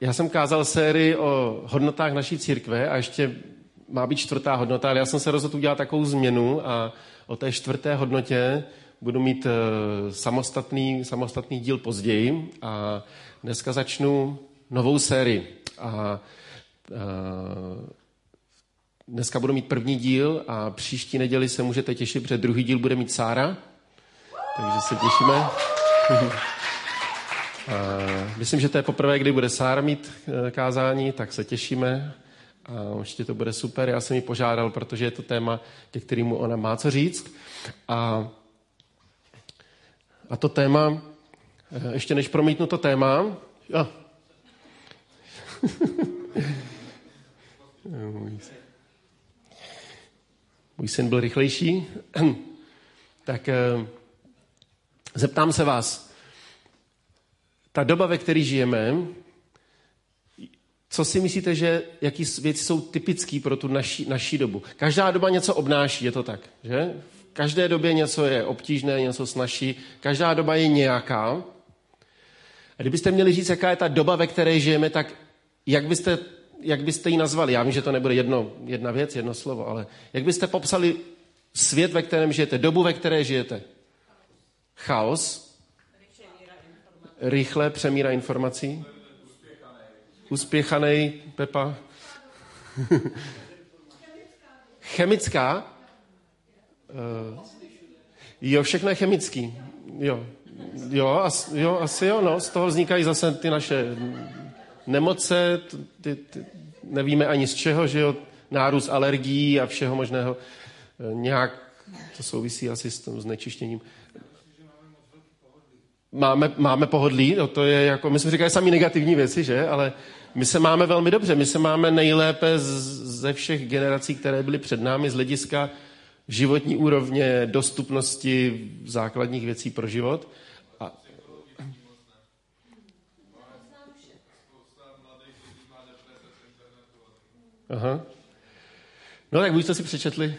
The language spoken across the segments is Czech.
Já jsem kázal sérii o hodnotách naší církve a ještě má být čtvrtá hodnota, ale já jsem se rozhodl udělat takovou změnu a o té čtvrté hodnotě budu mít uh, samostatný, samostatný díl později a dneska začnu novou sérii. A uh, dneska budu mít první díl a příští neděli se můžete těšit, protože druhý díl bude mít Sára, takže se těšíme. Myslím, že to je poprvé, kdy bude Sára mít eh, kázání, tak se těšíme. A určitě to bude super. Já jsem ji požádal, protože je to téma, ke kterému ona má co říct. A, a to téma, eh, ještě než promítnu to téma, jo. Můj syn byl rychlejší. tak eh, zeptám se vás, ta doba, ve které žijeme, co si myslíte, že jaký věci jsou typické pro tu naší, naší dobu? Každá doba něco obnáší, je to tak, že? V každé době něco je obtížné, něco snaží, každá doba je nějaká. A kdybyste měli říct, jaká je ta doba, ve které žijeme, tak jak byste, jak byste ji nazvali? Já vím, že to nebude jedno, jedna věc, jedno slovo, ale jak byste popsali svět, ve kterém žijete, dobu, ve které žijete? Chaos, rychle přemíra informací? Uspěchaný, Pepa? Chemická? Uh, jo, všechno je chemický. Jo. Jo, as, jo, asi jo, no. Z toho vznikají zase ty naše nemoce, ty, ty, nevíme ani z čeho, že jo, nárůst alergií a všeho možného. Eh, nějak to souvisí asi s tím znečištěním máme, máme pohodlí, no to je jako, my jsme říkali sami negativní věci, že, ale my se máme velmi dobře, my se máme nejlépe z, ze všech generací, které byly před námi z hlediska životní úrovně, dostupnosti základních věcí pro život. A... Aha. No tak buď to si přečetli,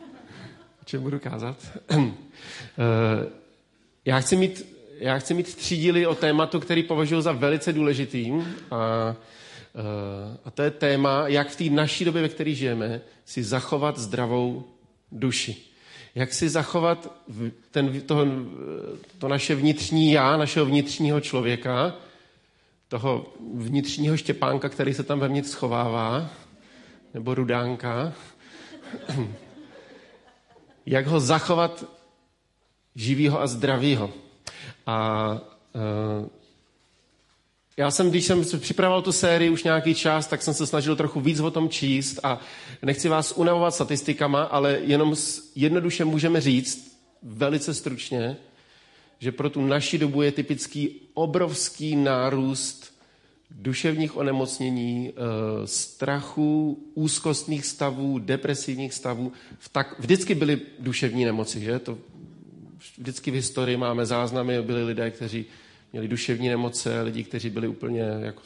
o čem budu kázat. Eh, já chci mít já chci mít tři díly o tématu, který považuji za velice důležitý. A, a to je téma, jak v té naší době, ve které žijeme, si zachovat zdravou duši. Jak si zachovat ten, to, to naše vnitřní já, našeho vnitřního člověka, toho vnitřního štěpánka, který se tam vevnitř schovává, nebo rudánka, jak ho zachovat živýho a zdravýho. A uh, já jsem, když jsem připravoval tu sérii už nějaký čas, tak jsem se snažil trochu víc o tom číst a nechci vás unavovat statistikama, ale jenom jednoduše můžeme říct, velice stručně, že pro tu naši dobu je typický obrovský nárůst duševních onemocnění, eh, strachu, úzkostných stavů, depresivních stavů. Tak vždycky byly duševní nemoci, že? To vždycky v historii máme záznamy, byli lidé, kteří měli duševní nemoce, lidi, kteří byli úplně, jako,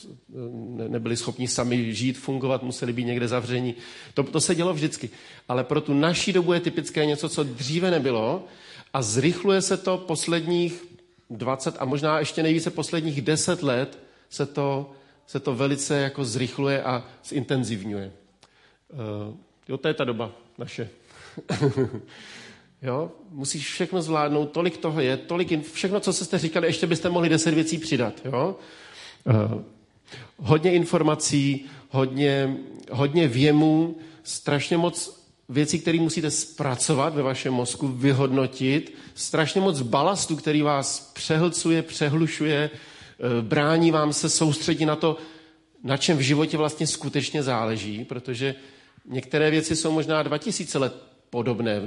ne, nebyli schopni sami žít, fungovat, museli být někde zavření. To, to se dělo vždycky. Ale pro tu naší dobu je typické něco, co dříve nebylo a zrychluje se to posledních 20 a možná ještě nejvíce posledních 10 let se to, se to velice jako zrychluje a zintenzivňuje. Uh, jo, to je ta doba naše. Jo? Musíš všechno zvládnout, tolik toho je, tolik, všechno, co jste říkali, ještě byste mohli deset věcí přidat. Jo? Uh, hodně informací, hodně, hodně věmů, strašně moc věcí, které musíte zpracovat ve vašem mozku, vyhodnotit, strašně moc balastu, který vás přehlcuje, přehlušuje, uh, brání vám se soustředit na to, na čem v životě vlastně skutečně záleží, protože některé věci jsou možná 2000 let podobné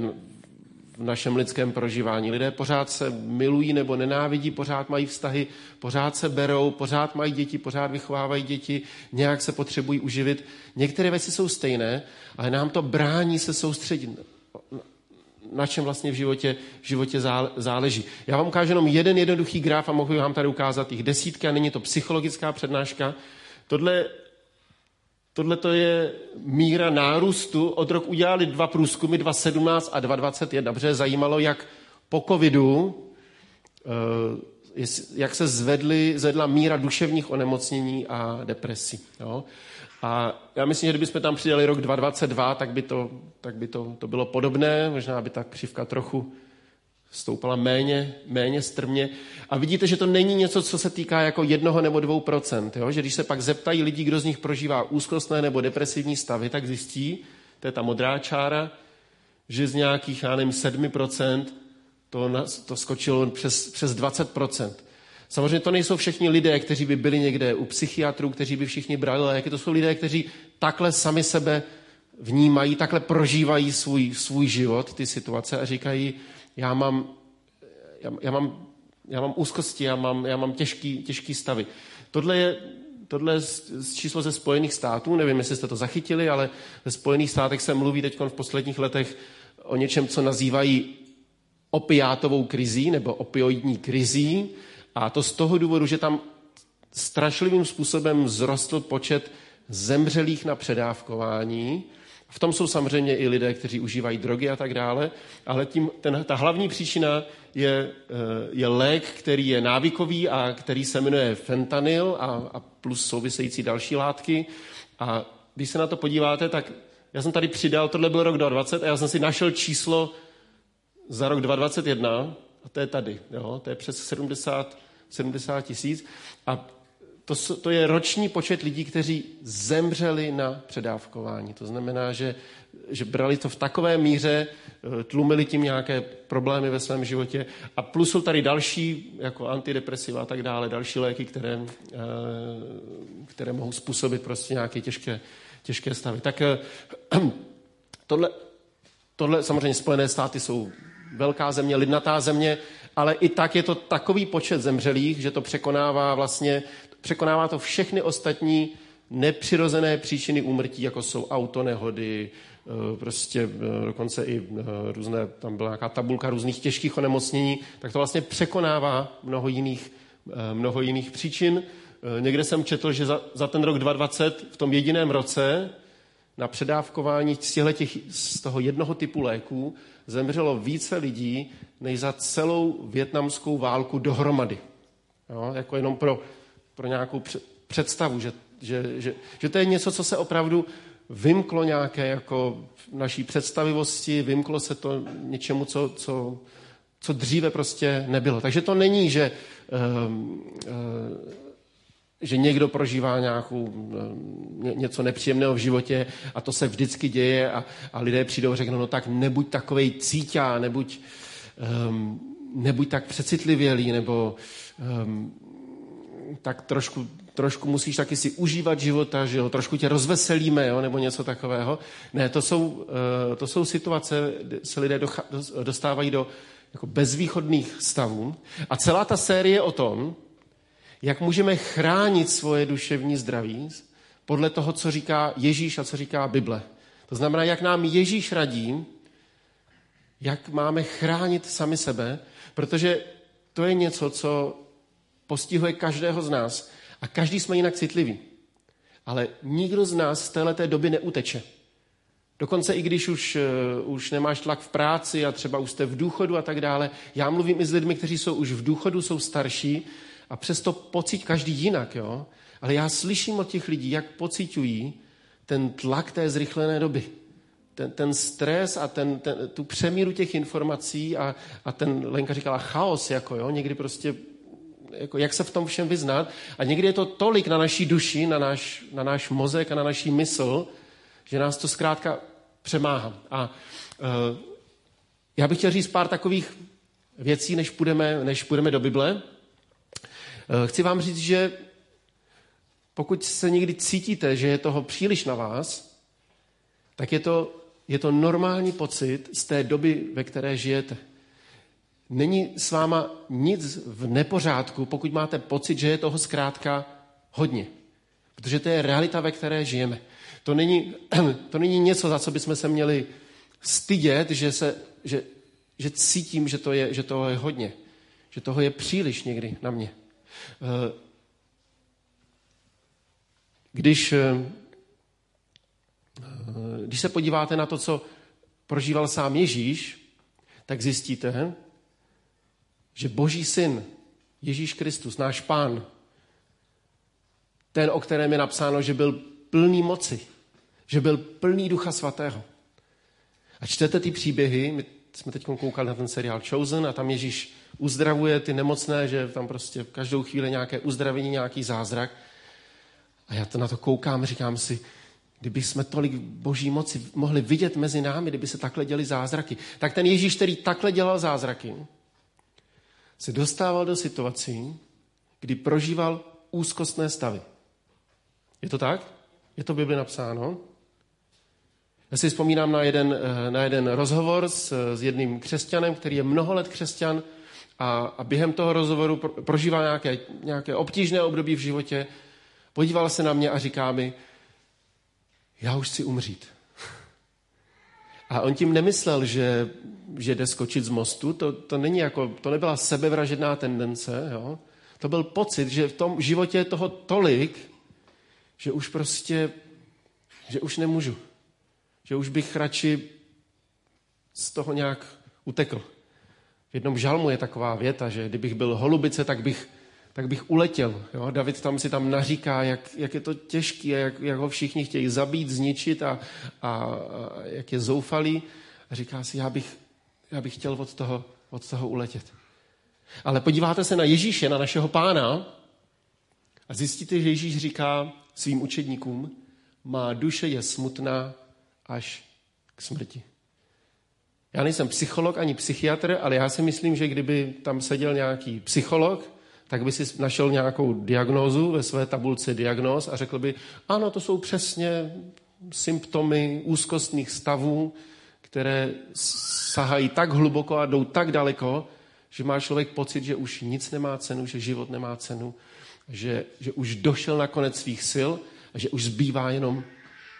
v našem lidském prožívání. Lidé pořád se milují nebo nenávidí, pořád mají vztahy, pořád se berou, pořád mají děti, pořád vychovávají děti, nějak se potřebují uživit. Některé věci jsou stejné, ale nám to brání se soustředit na čem vlastně v životě, v životě záleží. Já vám ukážu jenom jeden jednoduchý graf a mohu vám tady ukázat jich desítky a není to psychologická přednáška. Tohle Tohle to je míra nárůstu. Od roku udělali dva průzkumy, 2017 a 2021, protože zajímalo, jak po covidu eh, jak se zvedly, zvedla míra duševních onemocnění a depresí. Jo? A já myslím, že kdybychom tam přidali rok 2022, tak by, to, tak by to, to bylo podobné, možná by ta křivka trochu stoupala méně, méně strmě. A vidíte, že to není něco, co se týká jako jednoho nebo dvou procent. Jo? Že když se pak zeptají lidí, kdo z nich prožívá úzkostné nebo depresivní stavy, tak zjistí, to je ta modrá čára, že z nějakých, já nevím, 7% to, to skočilo přes, přes 20%. Samozřejmě to nejsou všichni lidé, kteří by byli někde u psychiatrů, kteří by všichni brali léky. To jsou lidé, kteří takhle sami sebe vnímají, takhle prožívají svůj, svůj život, ty situace a říkají, já mám, já, já mám, já mám úzkosti, já mám, já mám těžký, těžký stavy. Tohle je, tohle je číslo ze Spojených států, nevím, jestli jste to zachytili, ale ve Spojených státech se mluví teď v posledních letech o něčem, co nazývají opiátovou krizí nebo opioidní krizí. A to z toho důvodu, že tam strašlivým způsobem zrostl počet zemřelých na předávkování. V tom jsou samozřejmě i lidé, kteří užívají drogy a tak dále, ale tím, ten, ta hlavní příčina je, eh, je lék, který je návykový a který se jmenuje fentanyl a, a plus související další látky. A když se na to podíváte, tak já jsem tady přidal, tohle byl rok 2020 a já jsem si našel číslo za rok 2021 a to je tady, jo, to je přes 70, 70 tisíc a to, to je roční počet lidí, kteří zemřeli na předávkování. To znamená, že, že brali to v takové míře, eh, tlumili tím nějaké problémy ve svém životě a plus jsou tady další, jako antidepresiva a tak dále, další léky, které, eh, které mohou způsobit prostě nějaké těžké, těžké stavy. Tak eh, tohle, tohle samozřejmě Spojené státy jsou velká země, lidnatá země, ale i tak je to takový počet zemřelých, že to překonává vlastně, překonává to všechny ostatní nepřirozené příčiny úmrtí, jako jsou autonehody, eh, prostě eh, dokonce i eh, různé, tam byla nějaká tabulka různých těžkých onemocnění, tak to vlastně překonává mnoho jiných, mnoho jiných příčin. Někde jsem četl, že za, za ten rok 2020 v tom jediném roce na předávkování z, těch, z toho jednoho typu léků zemřelo více lidí, než za celou větnamskou válku dohromady. Jo? Jako jenom pro, pro nějakou představu, že, že, že, že to je něco, co se opravdu vymklo nějaké jako naší představivosti, vymklo se to něčemu, co, co, co dříve prostě nebylo. Takže to není, že um, uh, že někdo prožívá nějakou, eh, něco nepříjemného v životě a to se vždycky děje a, a lidé přijdou a řeknou, no tak nebuď takovej cítě, nebuď, um, nebuď tak přecitlivělý, nebo um, tak trošku, trošku musíš taky si užívat života, že jo, trošku tě rozveselíme, jo, nebo něco takového. Ne, to jsou, uh, to jsou situace, kde se lidé dostávají do jako bezvýchodných stavů. A celá ta série o tom, jak můžeme chránit svoje duševní zdraví podle toho, co říká Ježíš a co říká Bible. To znamená, jak nám Ježíš radí, jak máme chránit sami sebe, protože to je něco, co postihuje každého z nás. A každý jsme jinak citlivý. Ale nikdo z nás z této doby neuteče. Dokonce i když už, uh, už nemáš tlak v práci a třeba už jste v důchodu a tak dále. Já mluvím i s lidmi, kteří jsou už v důchodu, jsou starší a přesto pocit každý jinak, jo? Ale já slyším od těch lidí, jak pocitují ten tlak té zrychlené doby. Ten, ten stres a ten, ten, tu přemíru těch informací a, a ten, Lenka říkala, chaos, jako jo, někdy prostě, jako jak se v tom všem vyznat. A někdy je to tolik na naší duši, na náš, na náš mozek a na naší mysl, že nás to zkrátka přemáhá. A uh, já bych chtěl říct pár takových věcí, než půjdeme, než půjdeme do Bible. Eh, chci vám říct, že pokud se někdy cítíte, že je toho příliš na vás, tak je to, je to normální pocit z té doby, ve které žijete. Není s váma nic v nepořádku, pokud máte pocit, že je toho zkrátka hodně. Protože to je realita, ve které žijeme. To není, to není něco, za co bychom se měli stydět, že, se, že, že cítím, že, to je, že toho je hodně. Že toho je příliš někdy na mě. Eh, když, eh, když se podíváte na to, co prožíval sám Ježíš, tak zjistíte, že Boží syn Ježíš Kristus, náš pán, ten, o kterém je napsáno, že byl plný moci, že byl plný ducha svatého. A čtete ty příběhy, my jsme teď koukali na ten seriál Chosen a tam Ježíš uzdravuje ty nemocné, že tam prostě každou chvíli nějaké uzdravení, nějaký zázrak. A já to na to koukám, říkám si, kdyby jsme tolik boží moci mohli vidět mezi námi, kdyby se takhle děli zázraky. Tak ten Ježíš, který takhle dělal zázraky, se dostával do situací, kdy prožíval úzkostné stavy. Je to tak? Je to Bibli napsáno? Já si vzpomínám na jeden, eh, na jeden rozhovor s, s jedným křesťanem, který je mnoho let křesťan a, a během toho rozhovoru prožíval nějaké, nějaké obtížné období v životě. Podíval se na mě a říká mi, já už chci umřít. A on tím nemyslel, že, že jde skočit z mostu, to, to, není jako, to nebyla sebevražedná tendence, jo? to byl pocit, že v tom životě je toho tolik, že už prostě, že už nemůžu. Že už bych radši z toho nějak utekl. V jednom žalmu je taková věta, že kdybych byl holubice, tak bych, tak bych uletěl. Jo? David tam si tam naříká, jak, jak je to těžký jak, jak ho všichni chtějí zabít, zničit a, a, a jak je zoufalý. A říká si, já bych, já bych chtěl od toho, od toho uletět. Ale podíváte se na Ježíše, na našeho pána a zjistíte, že Ježíš říká svým učedníkům, má duše je smutná až k smrti. Já nejsem psycholog ani psychiatr, ale já si myslím, že kdyby tam seděl nějaký psycholog, tak by si našel nějakou diagnózu ve své tabulce diagnóz a řekl by, ano, to jsou přesně symptomy úzkostných stavů, které sahají tak hluboko a jdou tak daleko, že má člověk pocit, že už nic nemá cenu, že život nemá cenu, že, že už došel na konec svých sil a že už zbývá jenom,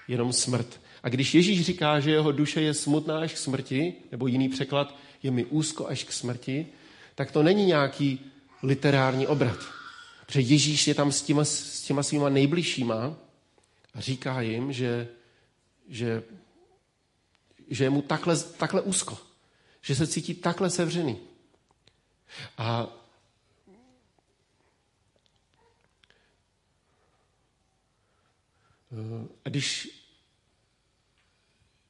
jenom smrt. A když Ježíš říká, že jeho duše je smutná až k smrti, nebo jiný překlad, je mi úzko až k smrti, tak to není nějaký literární obrat. Protože Ježíš je tam s těma, s těma svýma nejbližšíma a říká jim, že, že, že je mu takhle, takhle úzko. Že se cítí takhle sevřený. A a když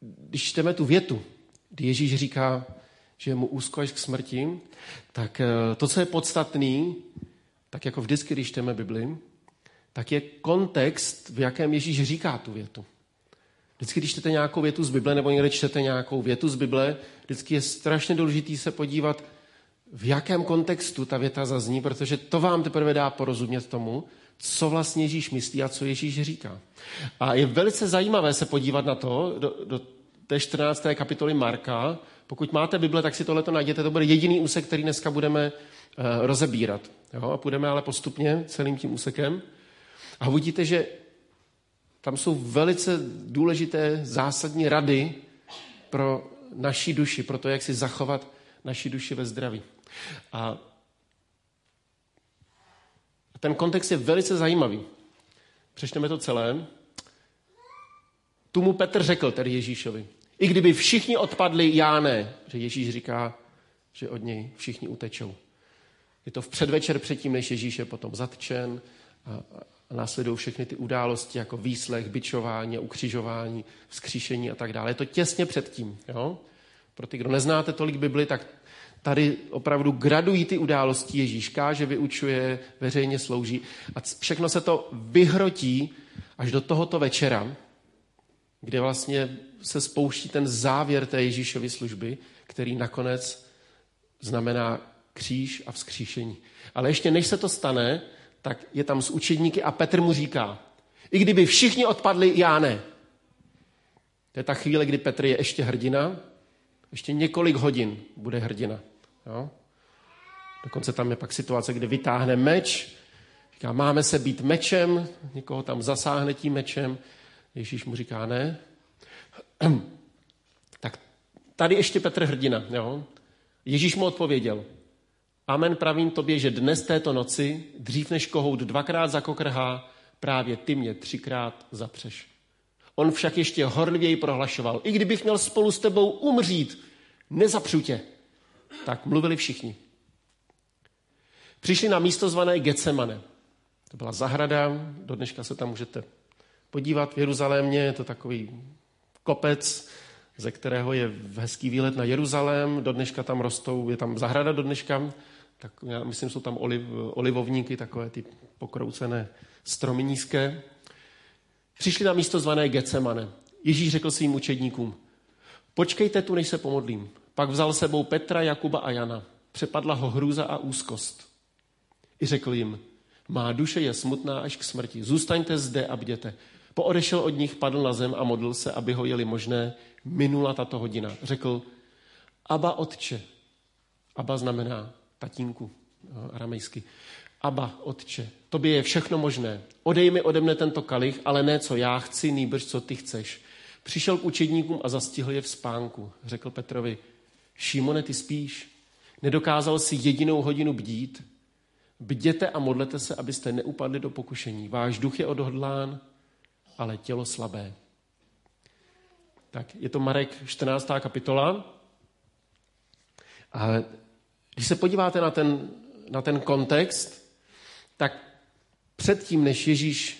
když čteme tu větu, kdy Ježíš říká, že je mu úzko až k smrti, tak eh, to, co je podstatný, tak jako vždycky, když čteme Bibli, tak je kontext, v jakém Ježíš říká tu větu. Vždycky, když čtete nějakou větu z Bible nebo někde čtete nějakou větu z Bible, vždycky je strašně důležité se podívat, v jakém kontextu ta věta zazní, protože to vám teprve dá porozumět tomu, co vlastně Ježíš myslí a co Ježíš říká. A je velice zajímavé se podívat na to, do, do té 14. kapitoly Marka. Pokud máte Bible, tak si tohleto najděte. To bude jediný úsek, který dneska budeme uh, rozebírat. Jo? A půjdeme ale postupně celým tím úsekem. A uvidíte, že tam jsou velice důležité zásadní rady pro naší duši, pro to, jak si zachovat naši duši ve zdraví. A ten kontext je velice zajímavý. Přečteme to celé. Tu mu Petr řekl, tedy Ježíšovi. I kdyby všichni odpadli, já ne. Že Ježíš říká, že od něj všichni utečou. Je to v předvečer předtím, než Ježíš je potom zatčen a, a následují všechny ty události jako výslech, bičování, ukřižování, vzkříšení a tak dále. Je to těsně předtím. Jo? Pro ty, kdo neznáte tolik Bibli, tak Tady opravdu gradují ty události. Ježíš káže, vyučuje, veřejně slouží a všechno se to vyhrotí až do tohoto večera, kde vlastně se spouští ten závěr té Ježíšovy služby, který nakonec znamená kříž a vzkříšení. Ale ještě než se to stane, tak je tam s učedníky a Petr mu říká, i kdyby všichni odpadli, já ne. To je ta chvíle, kdy Petr je ještě hrdina, ještě několik hodin bude hrdina. Jo? Dokonce tam je pak situace, kde vytáhne meč, říká, máme se být mečem, někoho tam zasáhne tím mečem. Ježíš mu říká, ne. tak tady ještě Petr hrdina. Jo? Ježíš mu odpověděl, Amen pravím tobě, že dnes této noci, dřív než kohout dvakrát zakokrhá, právě ty mě třikrát zapřeš. On však ještě horlivěji prohlašoval, i kdybych měl spolu s tebou umřít, nezapřu tě. Tak mluvili všichni. Přišli na místo zvané Getsemane. To byla zahrada, do dneška se tam můžete podívat v Jeruzalémě, je to takový kopec, ze kterého je hezký výlet na Jeruzalém, do dneška tam rostou, je tam zahrada do dneška, tak já myslím, jsou tam oliv, olivovníky, takové ty pokroucené stromy nízké. Přišli na místo zvané Getsemane. Ježíš řekl svým učedníkům, počkejte tu, než se pomodlím. Pak vzal sebou Petra, Jakuba a Jana. Přepadla ho hrůza a úzkost. I řekl jim, má duše je smutná až k smrti. Zůstaňte zde a bděte. Poodešel od nich, padl na zem a modlil se, aby ho jeli možné. Minula tato hodina. Řekl, Aba otče. Aba znamená tatínku no, aramejsky. Aba, otče, tobě je všechno možné. Odej mi ode mne tento kalich, ale ne co já chci, nýbrž co ty chceš. Přišel k učedníkům a zastihl je v spánku. Řekl Petrovi, Šimone, ty spíš? Nedokázal si jedinou hodinu bdít? Bděte a modlete se, abyste neupadli do pokušení. Váš duch je odhodlán, ale tělo slabé. Tak je to Marek 14. kapitola. A když se podíváte na ten, na ten kontext, tak předtím, než Ježíš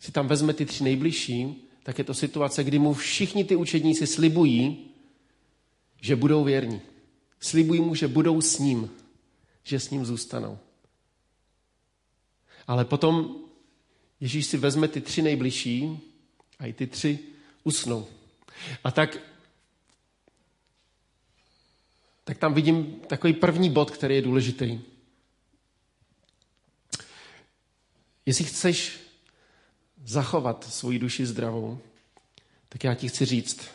si tam vezme ty tři nejbližší, tak je to situace, kdy mu všichni ty učedníci slibují, že budou věrní. Slibují mu, že budou s ním, že s ním zůstanou. Ale potom Ježíš si vezme ty tři nejbližší a i ty tři usnou. A tak, tak tam vidím takový první bod, který je důležitý. Jestli chceš zachovat svoji duši zdravou, tak já ti chci říct,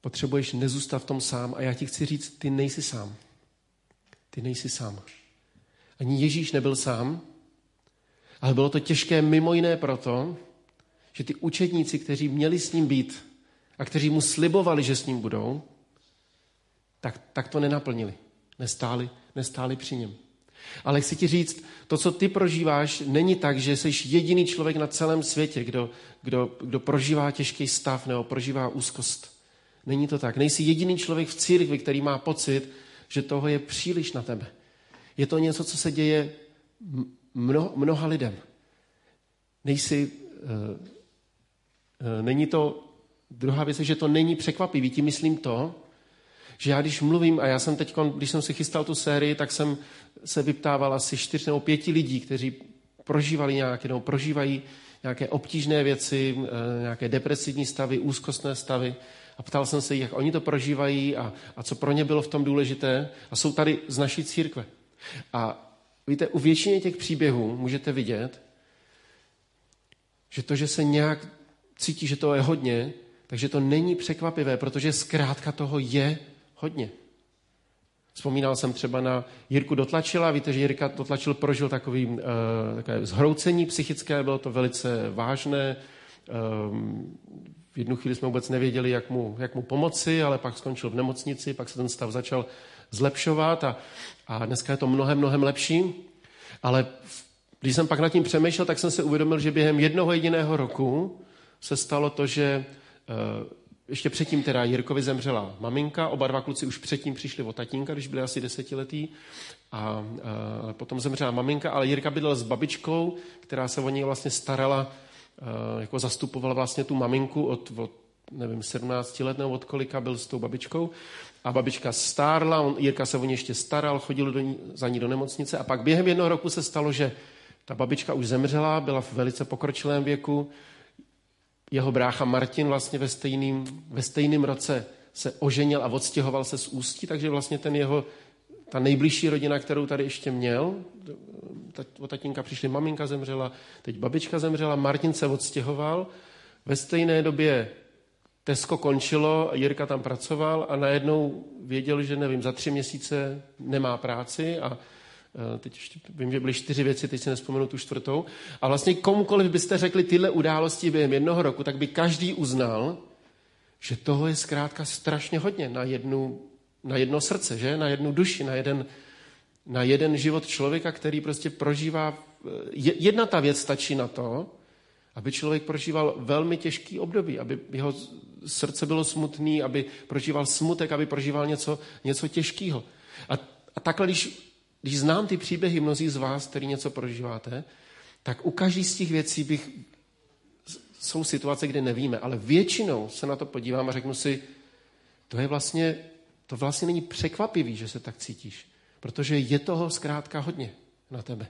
potřebuješ nezůstat v tom sám a já ti chci říct, ty nejsi sám. Ty nejsi sám. Ani Ježíš nebyl sám, ale bylo to těžké mimo jiné proto, že ty učedníci, kteří měli s ním být a kteří mu slibovali, že s ním budou, tak, tak to nenaplnili. Nestáli, nestáli při něm. Ale chci ti říct, to, co ty prožíváš, není tak, že jsi jediný člověk na celém světě, kdo, kdo, kdo prožívá těžký stav nebo prožívá úzkost. Není to tak. Nejsi jediný člověk v církvi, který má pocit, že toho je příliš na tebe. Je to něco, co se děje mno, mnoha lidem. Nejsi, uh, uh, není to, druhá věc je, že to není překvapivý. Tím myslím to, že já když mluvím, a já jsem teď, když jsem si chystal tu sérii, tak jsem se vyptával asi čtyř nebo pěti lidí, kteří prožívali nějaké, nebo prožívají nějaké obtížné věci, eh, nějaké depresivní stavy, úzkostné stavy. A ptal jsem se jak oni to prožívají a, a co pro ně bylo v tom důležité. A jsou tady z naší církve. A víte, u většině těch příběhů můžete vidět, že to, že se nějak cítí, že to je hodně, takže to není překvapivé, protože zkrátka toho je hodně. Vzpomínal jsem třeba na Jirku Dotlačila. Víte, že Jirka Dotlačil prožil takový, uh, takové zhroucení psychické, bylo to velice vážné. Um, v jednu chvíli jsme vůbec nevěděli, jak mu, jak mu pomoci, ale pak skončil v nemocnici, pak se ten stav začal zlepšovat a, a dneska je to mnohem, mnohem lepší. Ale když jsem pak nad tím přemýšlel, tak jsem se uvědomil, že během jednoho jediného roku se stalo to, že uh, ještě předtím teda Jirkovi zemřela maminka, oba dva kluci už předtím přišli o tatínka, když byli asi desetiletí. A, a potom zemřela maminka, ale Jirka bydlel s babičkou, která se o něj vlastně starala, a, jako zastupovala vlastně tu maminku od, od nevím, 17 let nebo od kolika byl s tou babičkou. A babička stárla, on, Jirka se o ní ještě staral, chodil do ní, za ní do nemocnice. A pak během jednoho roku se stalo, že ta babička už zemřela, byla v velice pokročilém věku, jeho brácha Martin vlastně ve stejným, ve stejným roce se oženil a odstěhoval se z Ústí, takže vlastně ten jeho, ta nejbližší rodina, kterou tady ještě měl, od tatínka přišli, maminka zemřela, teď babička zemřela, Martin se odstěhoval, ve stejné době Tesko končilo, Jirka tam pracoval a najednou věděl, že nevím, za tři měsíce nemá práci a Eh, teď ještě vím, že byly čtyři věci, teď si nespomenu tu čtvrtou. A vlastně komukoliv byste řekli tyhle události během jednoho roku, tak by každý uznal, že toho je zkrátka strašně hodně na, jednu, na jedno srdce, že? na jednu duši, na jeden, na jeden život člověka, který prostě prožívá. Eh, jedna ta věc stačí na to, aby člověk prožíval velmi těžký období, aby jeho srdce bylo smutný, aby prožíval smutek, aby prožíval něco, něco těžkého. A a takhle, když, když znám ty příběhy mnozí z vás, který něco prožíváte, tak u každý z těch věcí bych, jsou situace, kde nevíme, ale většinou se na to podívám a řeknu si, to je vlastně, to vlastně není překvapivý, že se tak cítíš, protože je toho zkrátka hodně na tebe.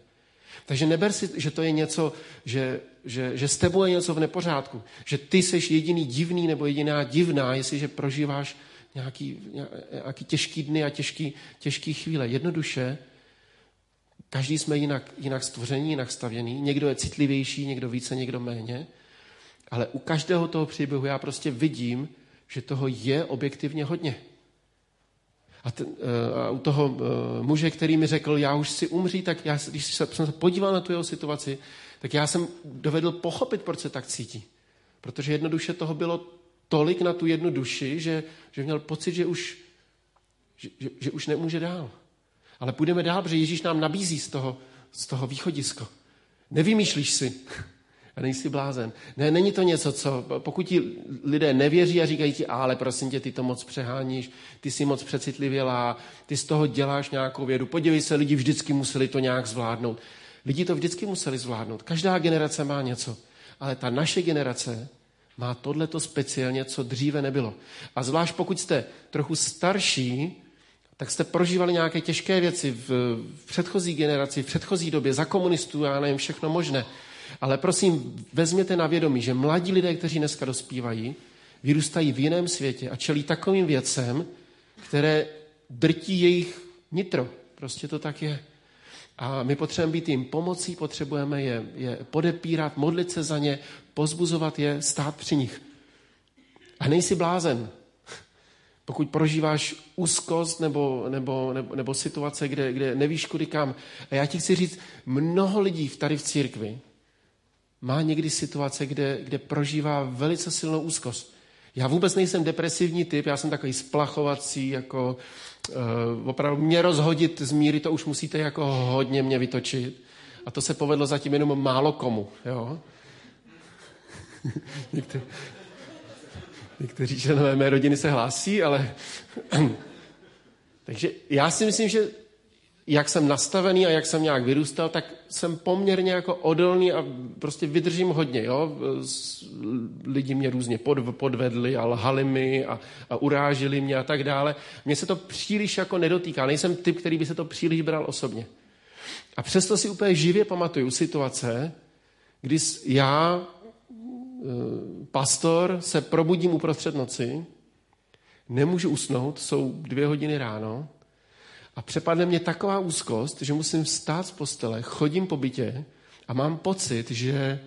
Takže neber si, že to je něco, že, že, že s tebou je něco v nepořádku, že ty jsi jediný divný nebo jediná divná, jestliže prožíváš nějaký, nějaký těžký dny a těžký, těžký chvíle. Jednoduše, každý jsme jinak, jinak stvoření, jinak stavěný. Někdo je citlivější, někdo více, někdo méně. Ale u každého toho příběhu já prostě vidím, že toho je objektivně hodně. A, ten, eh, a u toho eh, muže, který mi řekl, já už si umří, tak já, když jsem se podíval na tu jeho situaci, tak já jsem dovedl pochopit, proč se tak cítí. Protože jednoduše toho bylo tolik na tu jednu duši, že, že měl pocit, že už, že, že, že už nemůže dál. Ale půjdeme dál, protože Ježíš nám nabízí z toho, z toho východisko. Nevymýšlíš si a nejsi blázen. Ne, není to něco, co, pokud ti lidé nevěří a říkají ti, ale prosím tě, ty to moc přeháníš, ty jsi moc přecitlivělá, ty z toho děláš nějakou vědu. Podívej se, lidi vždycky museli to nějak zvládnout. Lidi to vždycky museli zvládnout. Každá generace má něco. Ale ta naše generace má tohleto speciálně, co dříve nebylo. A zvlášť pokud jste trochu starší, tak jste prožívali nějaké těžké věci v, v předchozí generaci, v předchozí době, za komunistů, já nevím, všechno možné. Ale prosím, vezměte na vědomí, že mladí lidé, kteří dneska dospívají, vyrůstají v jiném světě a čelí takovým věcem, které drtí jejich nitro. Prostě to tak je. A my potřebujeme být jim pomocí, potřebujeme je, je podepírat, modlit se za ně, pozbuzovat je, stát při nich. A nejsi blázen. Pokud prožíváš úzkost nebo, nebo, nebo, nebo situace, kde, kde nevíš kudy kam. A já ti chci říct, mnoho lidí tady v církvi má někdy situace, kde, kde prožívá velice silnou úzkost. Já vůbec nejsem depresivní typ, já jsem takový splachovací, jako uh, opravdu mě rozhodit z míry, to už musíte jako hodně mě vytočit. A to se povedlo zatím jenom málo komu. Jo? Někteří, někteří členové mé rodiny se hlásí, ale... Takže já si myslím, že jak jsem nastavený a jak jsem nějak vyrůstal, tak jsem poměrně jako odolný a prostě vydržím hodně. Jo? Lidi mě různě podvedli a lhali mi a, a urážili mě a tak dále. Mně se to příliš jako nedotýká. Nejsem typ, který by se to příliš bral osobně. A přesto si úplně živě pamatuju situace, kdy já, e, pastor, se probudím uprostřed noci, nemůžu usnout, jsou dvě hodiny ráno, a přepadne mě taková úzkost, že musím vstát z postele, chodím po bytě a mám pocit, že,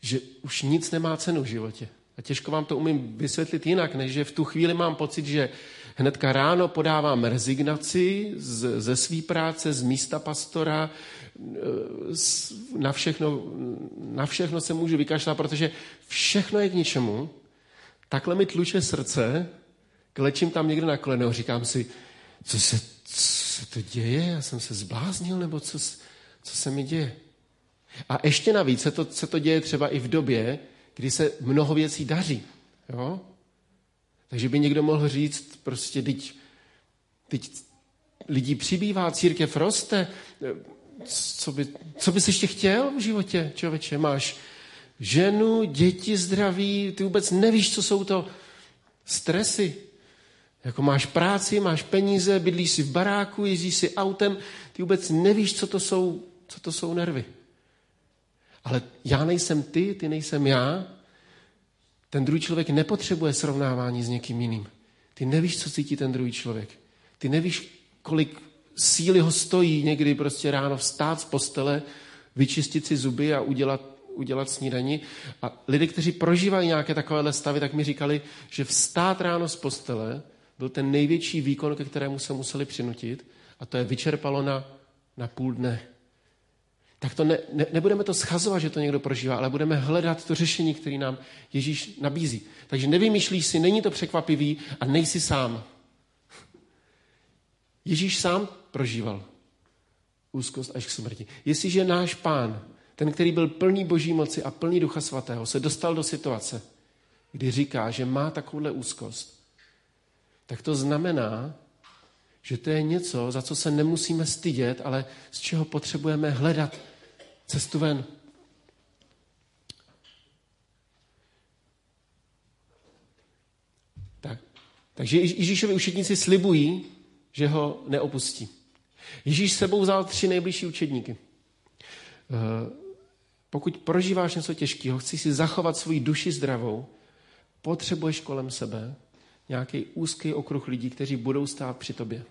že už nic nemá cenu v životě. A těžko vám to umím vysvětlit jinak, než že v tu chvíli mám pocit, že hnedka ráno podávám rezignaci z, ze své práce, z místa pastora, na všechno, na všechno se můžu vykašlat, protože všechno je k ničemu. Takhle mi tluče srdce, klečím tam někde na kolenou, říkám si, co se, co to děje? Já jsem se zbláznil, nebo co, co se mi děje? A ještě navíc se to, se to děje třeba i v době, kdy se mnoho věcí daří. Jo? Takže by někdo mohl říct, prostě, teď, teď lidí přibývá, církev roste, co, by, co bys ještě chtěl v životě, člověče? Máš ženu, děti, zdraví, ty vůbec nevíš, co jsou to stresy, jako máš práci, máš peníze, bydlíš si v baráku, jezdíš si autem, ty vůbec nevíš, co to jsou, co to jsou nervy. Ale já nejsem ty, ty nejsem já. Ten druhý člověk nepotřebuje srovnávání s někým jiným. Ty nevíš, co cítí ten druhý člověk. Ty nevíš, kolik síly ho stojí někdy prostě ráno vstát z postele, vyčistit si zuby a udělat, udělat snídani. A lidé, kteří prožívají nějaké takovéhle stavy, tak mi říkali, že vstát ráno z postele byl ten největší výkon, ke kterému se museli přinutit a to je vyčerpalo na, na půl dne. Tak to ne, ne, nebudeme to schazovat, že to někdo prožívá, ale budeme hledat to řešení, které nám Ježíš nabízí. Takže nevymýšlíš si, není to překvapivý a nejsi sám. Ježíš sám prožíval úzkost až k smrti. Jestliže náš pán, ten, který byl plný boží moci a plný ducha svatého, se dostal do situace, kdy říká, že má takovouhle úzkost, tak to znamená, Že to je něco, za co se nemusíme stydět, ale z čeho potřebujeme hledat cestu ven. Tak. Takže Ježíšovi učedníci slibují, že ho neopustí. Ježíš sebou vzal tři nejbližší učedníky. Eh, pokud prožíváš něco těžkého, chci si zachovat svoji duši zdravou, potřebuješ kolem sebe nějaký úzký okruh lidí, kteří budou stát při tobě.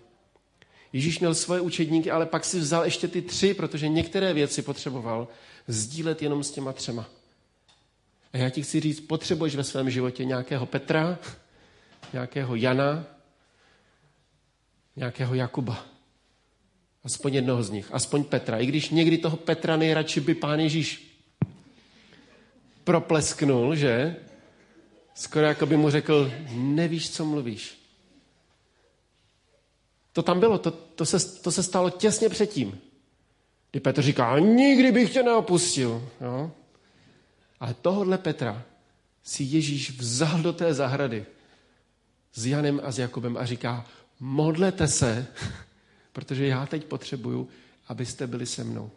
Ježíš měl svoje učedníky, ale pak si vzal ještě ty tři, protože některé věci potřeboval sdílet jenom s těma třema. A já ti chci říct, potřebuješ ve svém životě nějakého Petra, nějakého Jana, nějakého Jakuba. Aspoň jednoho z nich, aspoň Petra. I když někdy toho Petra nejradši by pán Ježíš proplesknul, že? Skoro jako by mu řekl, nevíš, co mluvíš. To tam bylo, to, to, se, to se stalo těsně předtím. Kdy Petr říká, nikdy bych tě neopustil. Jo? Ale tohodle Petra si Ježíš vzal do té zahrady s Janem a s Jakubem a říká, modlete se, protože já teď potřebuju, abyste byli se mnou.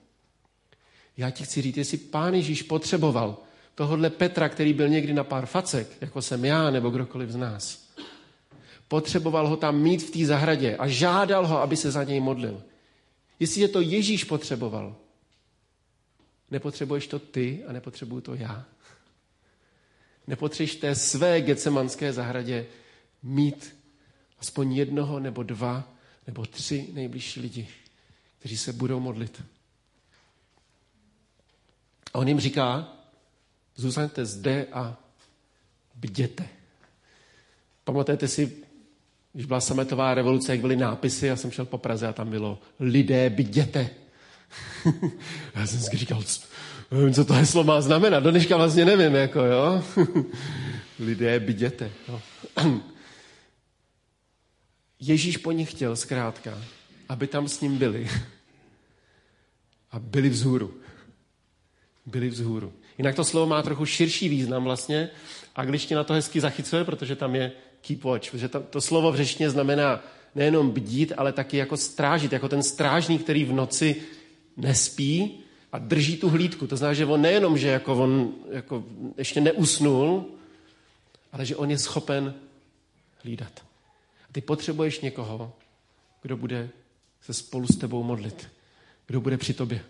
Já ti chci říct, jestli pán Ježíš potřeboval tohodle Petra, který byl někdy na pár facek, jako jsem já nebo kdokoliv z nás, potřeboval ho tam mít v té zahradě a žádal ho, aby se za něj modlil. Jestli je to Ježíš potřeboval, nepotřebuješ to ty a nepotřebuju to já. Nepotřebuješ té své gecemanské zahradě mít aspoň jednoho nebo dva nebo tři nejbližší lidi, kteří se budou modlit. A on jim říká, zůstaňte zde a bděte. Pamatujete si, když byla sametová revoluce, jak byly nápisy, já jsem šel po Praze a tam bylo lidé bděte. já jsem si říkal, co to heslo má znamenat, do dneška vlastně nevím, jako jo. lidé bděte. No. Ježíš po nich chtěl zkrátka, aby tam s ním byli. A byli vzhůru. Byli vzhůru. Jinak to slovo má trochu širší význam vlastně. na to hezky zachycuje, protože tam je keep watch. Protože to, to slovo v řečtině znamená nejenom bdít, ale taky jako strážit. Jako ten strážník, který v noci nespí a drží tu hlídku. To znamená, že on nejenom, že jako on jako ještě neusnul, ale že on je schopen hlídat. A ty potřebuješ někoho, kdo bude se spolu s tebou modlit. Kdo bude při tobě.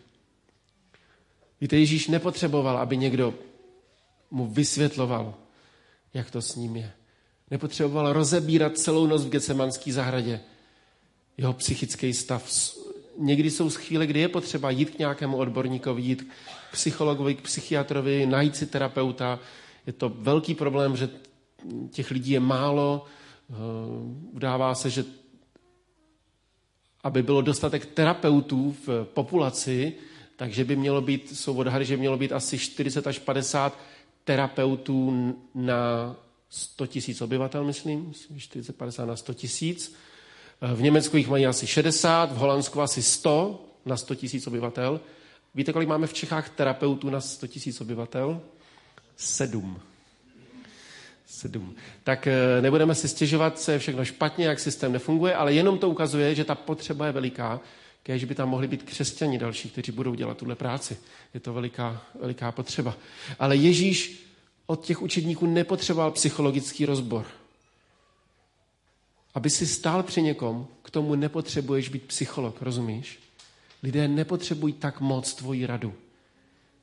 Víte, Ježíš nepotřeboval, aby někdo mu vysvětloval, jak to s ním je. Nepotřeboval rozebírat celou noc v Gecemanské zahradě. Jeho psychický stav. Někdy jsou chvíle, kdy je potřeba jít k nějakému odborníkovi, jít k psychologovi, k psychiatrovi, najít si terapeuta. Je to velký problém, že těch lidí je málo, Eh, udává se, že aby bylo dostatek terapeutů v populaci, takže by mělo být, jsou odhady, že mělo být asi 40 až 50 terapeutů na 100 tisíc obyvatel, myslím, 40-50 na 100 tisíc. V Německu jich mají asi 60, v Holandsku asi 100 na 100 tisíc obyvatel. Víte, kolik máme v Čechách terapeutů na 100 tisíc obyvatel? Sedm sedm. Tak eh, nebudeme si stěžovat, co je všechno špatně, jak systém nefunguje, ale jenom to ukazuje, že ta potřeba je veliká, kež by tam mohli být křesťani další, kteří budou dělat tuhle práci. Je to veliká, veliká potřeba. Ale Ježíš od těch učedníků nepotřeboval psychologický rozbor. Aby si stál při někom, k tomu nepotřebuješ být psycholog, rozumíš? Lidé nepotřebují tak moc tvoji radu,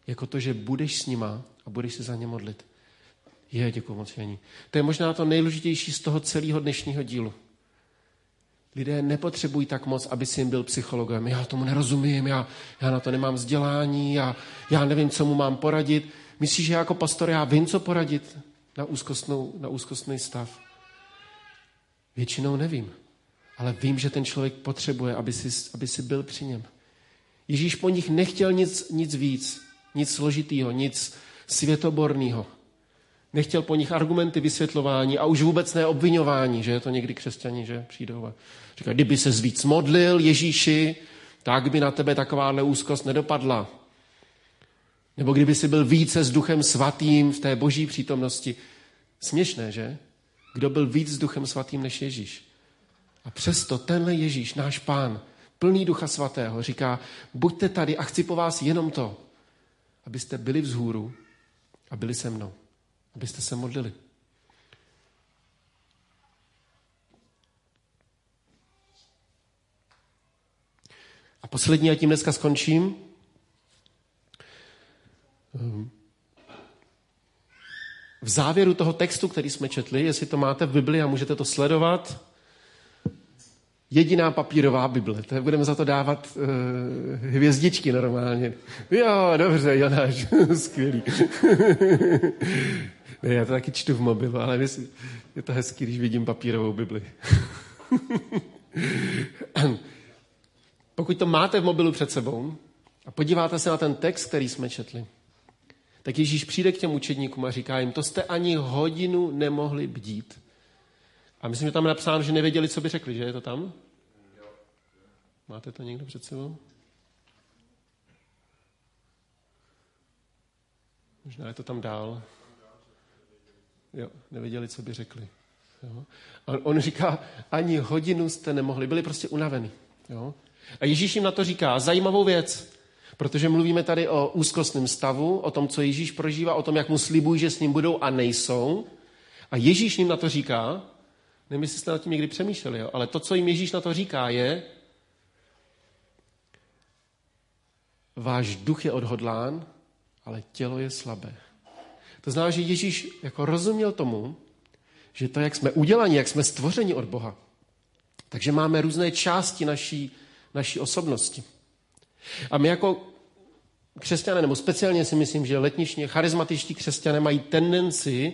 jako to, že budeš s nima a budeš se za ně modlit. Je, děkuji moc, Janí. To je možná to nejdůležitější z toho celého dnešního dílu. Lidé nepotřebují tak moc, aby si jim byl psychologem. Já tomu nerozumím, já, já na to nemám vzdělání, já, já nevím, co mu mám poradit. Myslíš, že jako pastor já vím, co poradit na, úzkostnou, na úzkostný stav? Většinou nevím. Ale vím, že ten člověk potřebuje, aby si, aby si byl při něm. Ježíš po nich nechtěl nic, nic víc, nic složitýho, nic světoborného. Nechtěl po nich argumenty vysvětlování a už vůbec ne obvinování, že je to někdy křesťani, že přijdou a říkají, kdyby se víc modlil Ježíši, tak by na tebe takováhle úzkost nedopadla. Nebo kdyby si byl více s duchem svatým v té boží přítomnosti. Směšné, že? Kdo byl víc s duchem svatým než Ježíš? A přesto tenhle Ježíš, náš pán, plný ducha svatého, říká, buďte tady a chci po vás jenom to, abyste byli vzhůru a byli se mnou, abyste se modlili. A poslední, a tím dneska skončím. V závěru toho textu, který jsme četli, jestli to máte v Bibli a můžete to sledovat, jediná papírová Bible. To budeme za to dávat uh, hvězdičky normálně. Jo, dobře, Jonáš, skvělý. Ne, já to taky čtu v mobilu, ale je to hezký, když vidím papírovou Bibli. Pokud to máte v mobilu před sebou a podíváte se na ten text, který jsme četli, tak Ježíš přijde k těm učedníkům a říká jim, to jste ani hodinu nemohli bdít. A myslím, že tam je napsáno, že nevěděli, co by řekli, že je to tam? Máte to někdo před sebou? Možná je to tam dál. Jo, nevěděli, co by řekli. Jo. A on říká, ani hodinu jste nemohli, byli prostě unavení. Jo. A Ježíš jim na to říká zajímavou věc, protože mluvíme tady o úzkostném stavu, o tom, co Ježíš prožívá, o tom, jak mu slibují, že s ním budou a nejsou. A Ježíš jim na to říká, nevím, jestli jste nad tím někdy přemýšleli, jo, ale to, co jim Ježíš na to říká, je, váš duch je odhodlán, ale tělo je slabé. To znamená, že Ježíš jako rozuměl tomu, že to, jak jsme udělaní, jak jsme stvořeni od Boha, takže máme různé části naší naší osobnosti. A my jako křesťané, nebo speciálně si myslím, že letničně charizmatičtí křesťané mají tendenci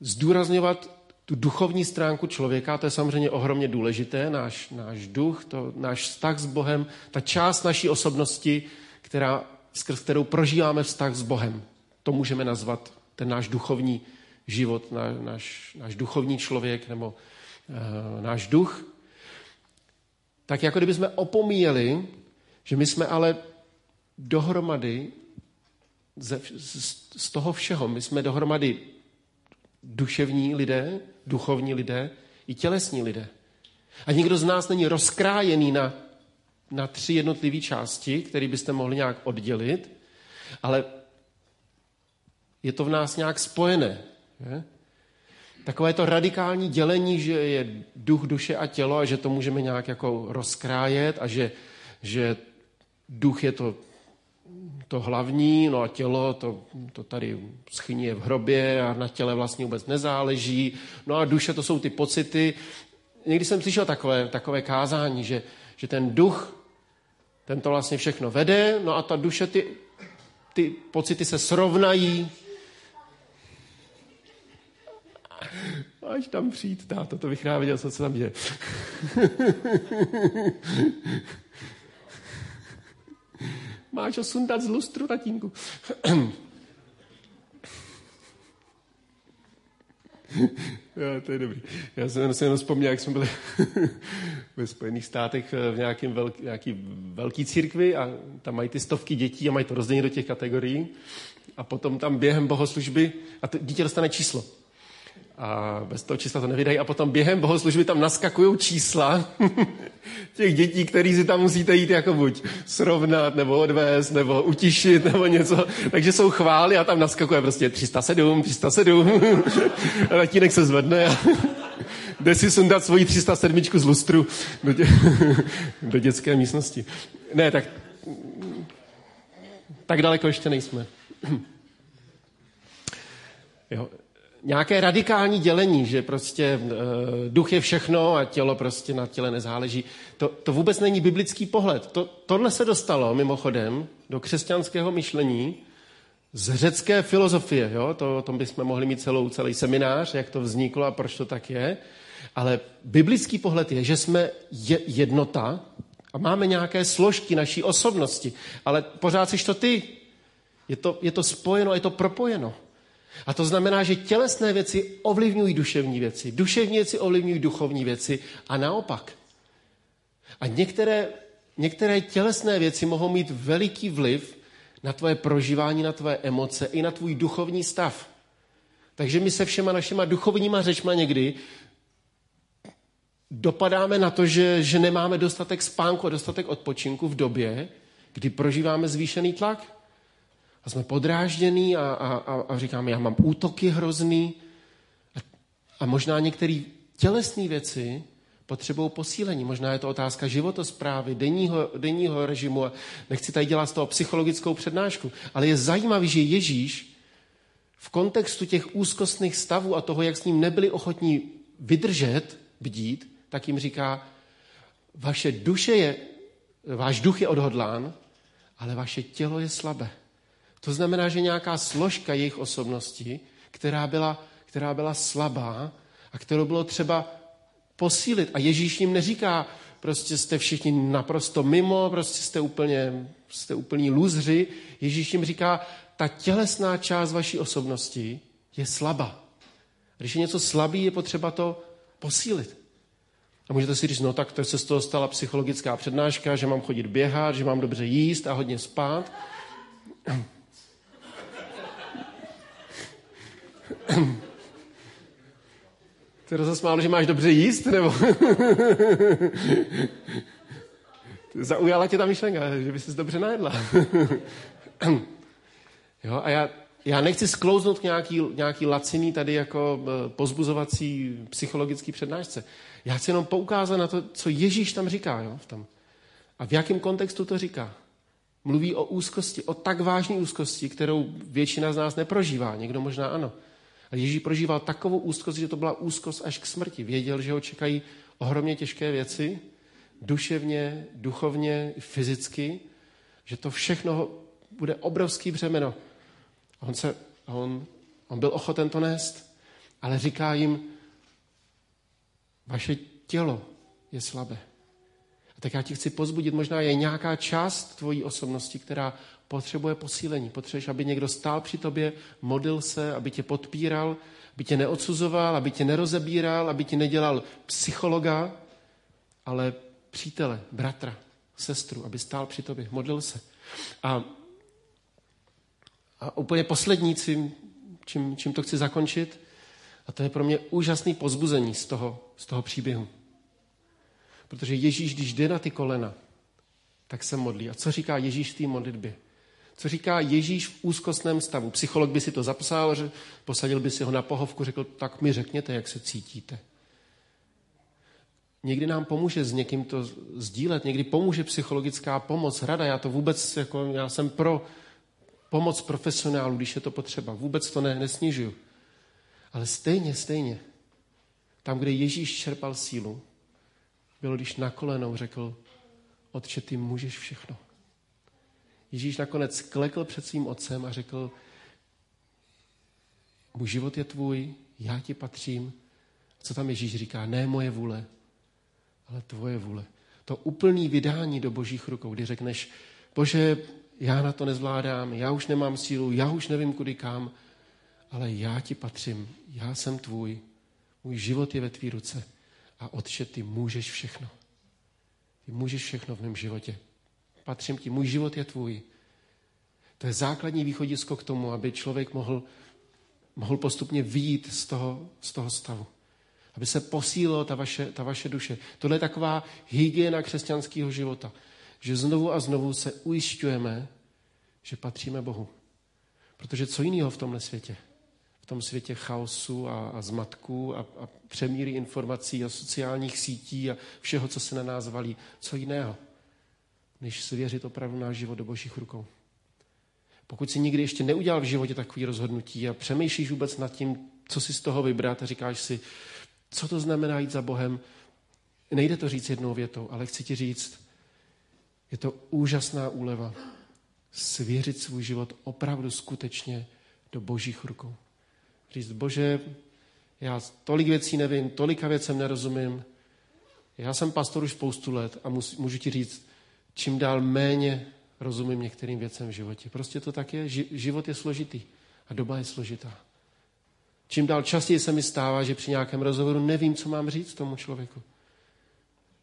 zdůrazňovat tu duchovní stránku člověka, to je samozřejmě ohromně důležité, náš, náš duch, to, náš vztah s Bohem, ta část naší osobnosti, která, skrz kterou prožíváme vztah s Bohem. To můžeme nazvat ten náš duchovní život, náš, náš, duchovní člověk nebo uh, náš duch tak jako kdyby jsme opomíjeli, že my jsme ale dohromady ze, z, z toho všeho, my jsme dohromady duševní lidé, duchovní lidé i tělesní lidé. A nikdo z nás není rozkrájený na, na tři jednotlivé části, které byste mohli nějak oddělit, ale je to v nás nějak spojené. Je? takové to radikální dělení, že je duch, duše a tělo a že to můžeme nějak jako rozkrájet a že, že duch je to, to hlavní, no a tělo, to, to tady schyní v hrobě a na těle vlastně vůbec nezáleží. No a duše to jsou ty pocity. Někdy jsem slyšel takové, takové kázání, že, že ten duch, ten to vlastně všechno vede, no a ta duše, ty, ty pocity se srovnají, Až tam přijít, táto, to bych rád viděl, co se tam děje. Máš ho sundat z lustru, tatínku. Jo, to je dobrý. Já jsem se jenom vzpomněl, jak jsme byli ve Spojených státech v nějakým velk, nějaký velký církvi a tam mají ty stovky dětí a mají to rozdělení do těch kategorií. A potom tam během bohoslužby, a to dítě dostane číslo a bez toho čísla to nevydají a potom během bohoslužby tam naskakují čísla těch dětí, který si tam musíte jít jako buď srovnat, nebo odvést, nebo utišit, nebo něco. Takže jsou chvály a tam naskakuje prostě 307, 307. a tatínek se zvedne a jde si sundat svoji 307 z lustru do, tě, do dětské místnosti. Ne, tak tak daleko ještě nejsme. Jo nějaké radikální dělení, že prostě e, duch je všechno a tělo prostě na těle nezáleží. To, to vůbec není biblický pohled. To, tohle se dostalo mimochodem do křesťanského myšlení z řecké filozofie. Jo? To, o tom bychom mohli mít celou, celý seminář, jak to vzniklo a proč to tak je. Ale biblický pohled je, že jsme je, jednota a máme nějaké složky naší osobnosti. Ale pořád jsi to ty. Je to, je to spojeno, je to propojeno. A to znamená, že tělesné věci ovlivňují duševní věci, duševní věci ovlivňují duchovní věci a naopak. A některé, některé tělesné věci mohou mít veliký vliv na tvoje prožívání, na tvoje emoce i na tvůj duchovní stav. Takže my se všema našima duchovníma řečma někdy dopadáme na to, že, že nemáme dostatek spánku a dostatek odpočinku v době, kdy prožíváme zvýšený tlak. A jsme podráždění a, a, a, a říkáme, já mám útoky hrozný. A, a možná některé tělesné věci potřebují posílení. Možná je to otázka životosprávy, denního, denního režimu. A nechci tady dělat z toho psychologickou přednášku, ale je zajímavý, že Ježíš v kontextu těch úzkostných stavů a toho, jak s ním nebyli ochotní vydržet, bdít, tak jim říká, vaše duše je, váš duch je odhodlán, ale vaše tělo je slabé. To znamená, že nějaká složka jejich osobnosti, která byla, která byla slabá a kterou bylo třeba posílit. A Ježíš jim neříká, prostě jste všichni naprosto mimo, prostě jste úplně, jste úplní lůzři. Ježíš jim říká, ta tělesná část vaší osobnosti je slabá. Když je něco slabý, je potřeba to posílit. A můžete si říct, no tak to se z toho stala psychologická přednáška, že mám chodit běhat, že mám dobře jíst a hodně spát. Ty rozesmál, že máš dobře jíst, nebo? Zaujala tě ta myšlenka, že by se dobře najedla. jo, a já, já nechci sklouznout k nějaký, nějaký laciný tady jako eh, pozbuzovací psychologický přednášce. Já chci jenom poukázat na to, co Ježíš tam říká. Jo, v tom. A v jakém kontextu to říká. Mluví o úzkosti, o tak vážné úzkosti, kterou většina z nás neprožívá. Někdo možná ano. Ježíš prožíval takovou úzkost, že to byla úzkost až k smrti. Věděl, že ho čekají ohromně těžké věci, duševně, duchovně, fyzicky, že to všechno bude obrovský břemeno. On, se, on, on byl ochoten to nést, ale říká jim, vaše tělo je slabé. Tak já ti chci pozbudit, možná je nějaká část tvojí osobnosti, která potřebuje posílení. Potřebuješ, aby někdo stál při tobě, modlil se, aby tě podpíral, aby tě neodsuzoval, aby tě nerozebíral, aby ti nedělal psychologa, ale přítele, bratra, sestru, aby stál při tobě, modlil se. A, a úplně poslední, čím, čím, čím to chci zakončit, a to je pro mě úžasný pozbuzení z toho, z toho příběhu. Protože Ježíš, když jde na ty kolena, tak se modlí. A co říká Ježíš v té modlitbě? Co říká Ježíš v úzkostném stavu? Psycholog by si to zapsal, že posadil by si ho na pohovku, řekl, tak mi řekněte, jak se cítíte. Někdy nám pomůže s někým to sdílet, někdy pomůže psychologická pomoc, rada. Já to vůbec, jako, já jsem pro pomoc profesionálů, když je to potřeba. Vůbec to ne, nesnižuju. Ale stejně, stejně, tam, kde Ježíš čerpal sílu, bylo, když na kolenou řekl, Otče, ty můžeš všechno. Ježíš nakonec klekl před svým otcem a řekl, můj život je tvůj, já ti patřím. Co tam Ježíš říká? Ne moje vůle, ale tvoje vůle. To úplný vydání do božích rukou, kdy řekneš, bože, já na to nezvládám, já už nemám sílu, já už nevím kudy kam, ale já ti patřím, já jsem tvůj, můj život je ve tvý ruce a otče, ty můžeš všechno. Ty můžeš všechno v mém životě. Patřím ti, můj život je tvůj. To je základní východisko k tomu, aby člověk mohl, mohl postupně výjít z toho, z toho stavu. Aby se posílila ta vaše, ta vaše duše. Tohle je taková hygiena křesťanského života. Že znovu a znovu se ujišťujeme, že patříme Bohu. Protože co jiného v tomhle světě? Tom světě chaosu a, a zmatku a, a přemíry informací a sociálních sítí a všeho, co se na nás valí. Co jiného, než svěřit opravdu náš život do božích rukou. Pokud si nikdy ještě neudělal v životě takový rozhodnutí a přemýšlíš vůbec nad tím, co si z toho vybrat a říkáš si, co to znamená jít za Bohem, nejde to říct jednou větou, ale chci ti říct, je to úžasná úleva svěřit svůj život opravdu skutečně do božích rukou. Říct, bože, já tolik věcí nevím, tolika věcem nerozumím. Já jsem pastor už spoustu let a můžu ti říct, čím dál méně rozumím některým věcem v životě. Prostě to tak je. Život je složitý a doba je složitá. Čím dál častěji se mi stává, že při nějakém rozhovoru nevím, co mám říct tomu člověku.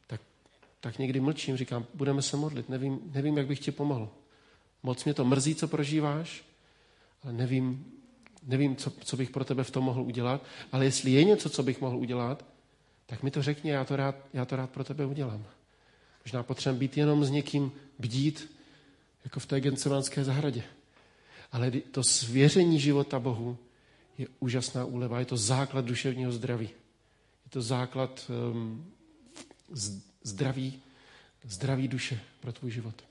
Tak, tak někdy mlčím, říkám, budeme se modlit, nevím, nevím, jak bych ti pomohl. Moc mě to mrzí, co prožíváš, ale nevím, nevím, co, co bych pro tebe v tom mohl udělat, ale jestli je něco, co bych mohl udělat, tak mi to řekni, já to rád, já to rád pro tebe udělám. Možná potřebujeme být jenom s někým bdít, jako v té gencemanské zahradě. Ale to svěření života Bohu je úžasná úleva. Je to základ duševního zdraví. Je to základ um, zdraví, zdraví duše pro tvůj život.